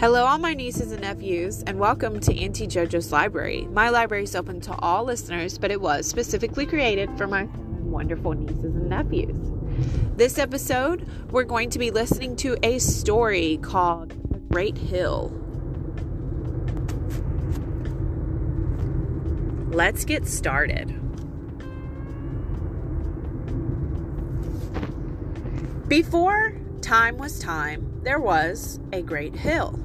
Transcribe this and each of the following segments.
Hello, all my nieces and nephews, and welcome to Auntie JoJo's Library. My library is open to all listeners, but it was specifically created for my wonderful nieces and nephews. This episode, we're going to be listening to a story called The Great Hill. Let's get started. Before time was time, there was a great hill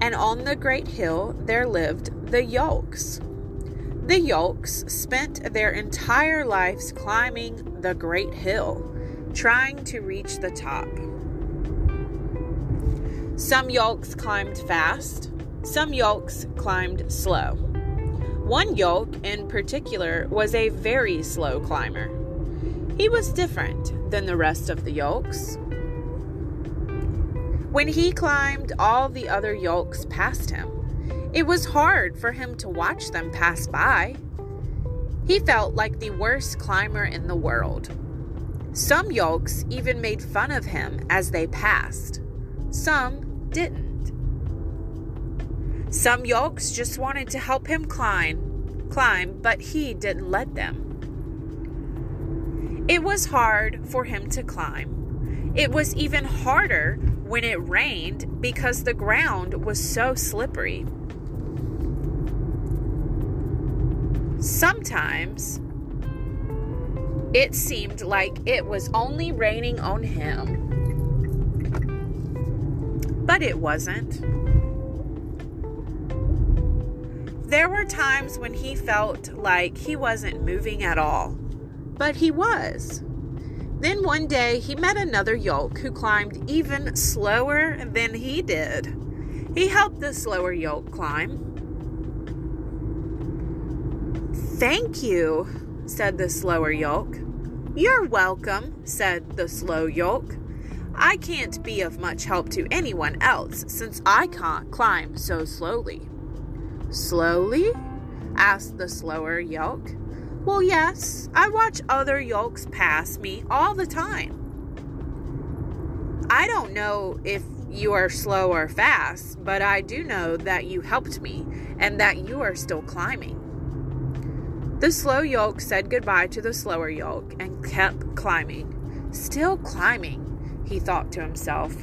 and on the great hill there lived the Yolks. The Yolks spent their entire lives climbing the great hill, trying to reach the top. Some Yolks climbed fast, some Yolks climbed slow. One Yolk in particular was a very slow climber. He was different than the rest of the Yolks. When he climbed, all the other yolks passed him. It was hard for him to watch them pass by. He felt like the worst climber in the world. Some yolks even made fun of him as they passed. Some didn't. Some yolks just wanted to help him climb, climb, but he didn't let them. It was hard for him to climb. It was even harder when it rained because the ground was so slippery. Sometimes it seemed like it was only raining on him. But it wasn't. There were times when he felt like he wasn't moving at all, but he was. Then one day he met another yolk who climbed even slower than he did. He helped the slower yolk climb. Thank you, said the slower yolk. You're welcome, said the slow yolk. I can't be of much help to anyone else since I can't climb so slowly. Slowly? asked the slower yolk. Well, yes, I watch other yolks pass me all the time. I don't know if you are slow or fast, but I do know that you helped me and that you are still climbing. The slow yolk said goodbye to the slower yolk and kept climbing. Still climbing, he thought to himself.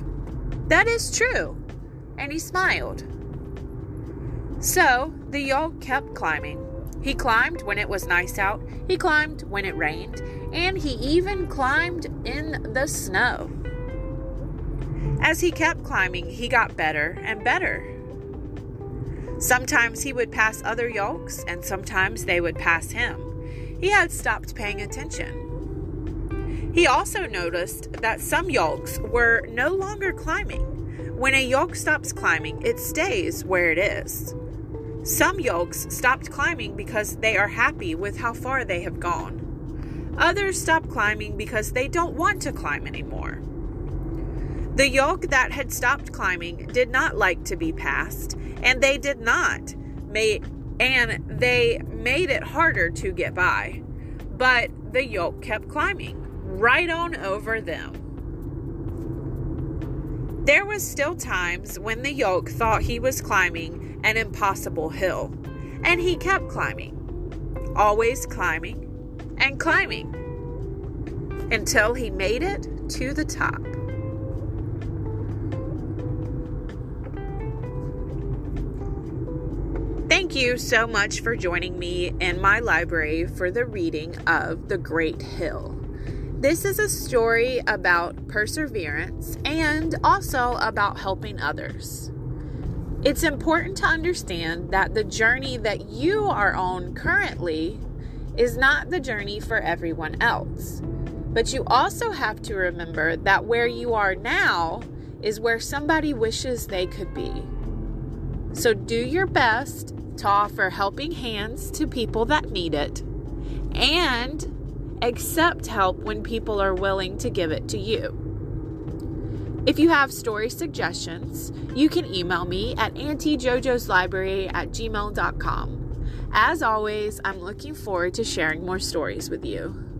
That is true. And he smiled. So the yolk kept climbing. He climbed when it was nice out, he climbed when it rained, and he even climbed in the snow. As he kept climbing, he got better and better. Sometimes he would pass other yolks, and sometimes they would pass him. He had stopped paying attention. He also noticed that some yolks were no longer climbing. When a yolk stops climbing, it stays where it is. Some yolks stopped climbing because they are happy with how far they have gone. Others stop climbing because they don't want to climb anymore. The yolk that had stopped climbing did not like to be passed, and they did not made and they made it harder to get by. But the yolk kept climbing right on over them. There was still times when the yolk thought he was climbing an impossible hill, and he kept climbing, always climbing and climbing until he made it to the top. Thank you so much for joining me in my library for the reading of The Great Hill. This is a story about perseverance and also about helping others. It's important to understand that the journey that you are on currently is not the journey for everyone else. But you also have to remember that where you are now is where somebody wishes they could be. So do your best to offer helping hands to people that need it and accept help when people are willing to give it to you. If you have story suggestions, you can email me at auntiejojoslibrary at gmail.com. As always, I'm looking forward to sharing more stories with you.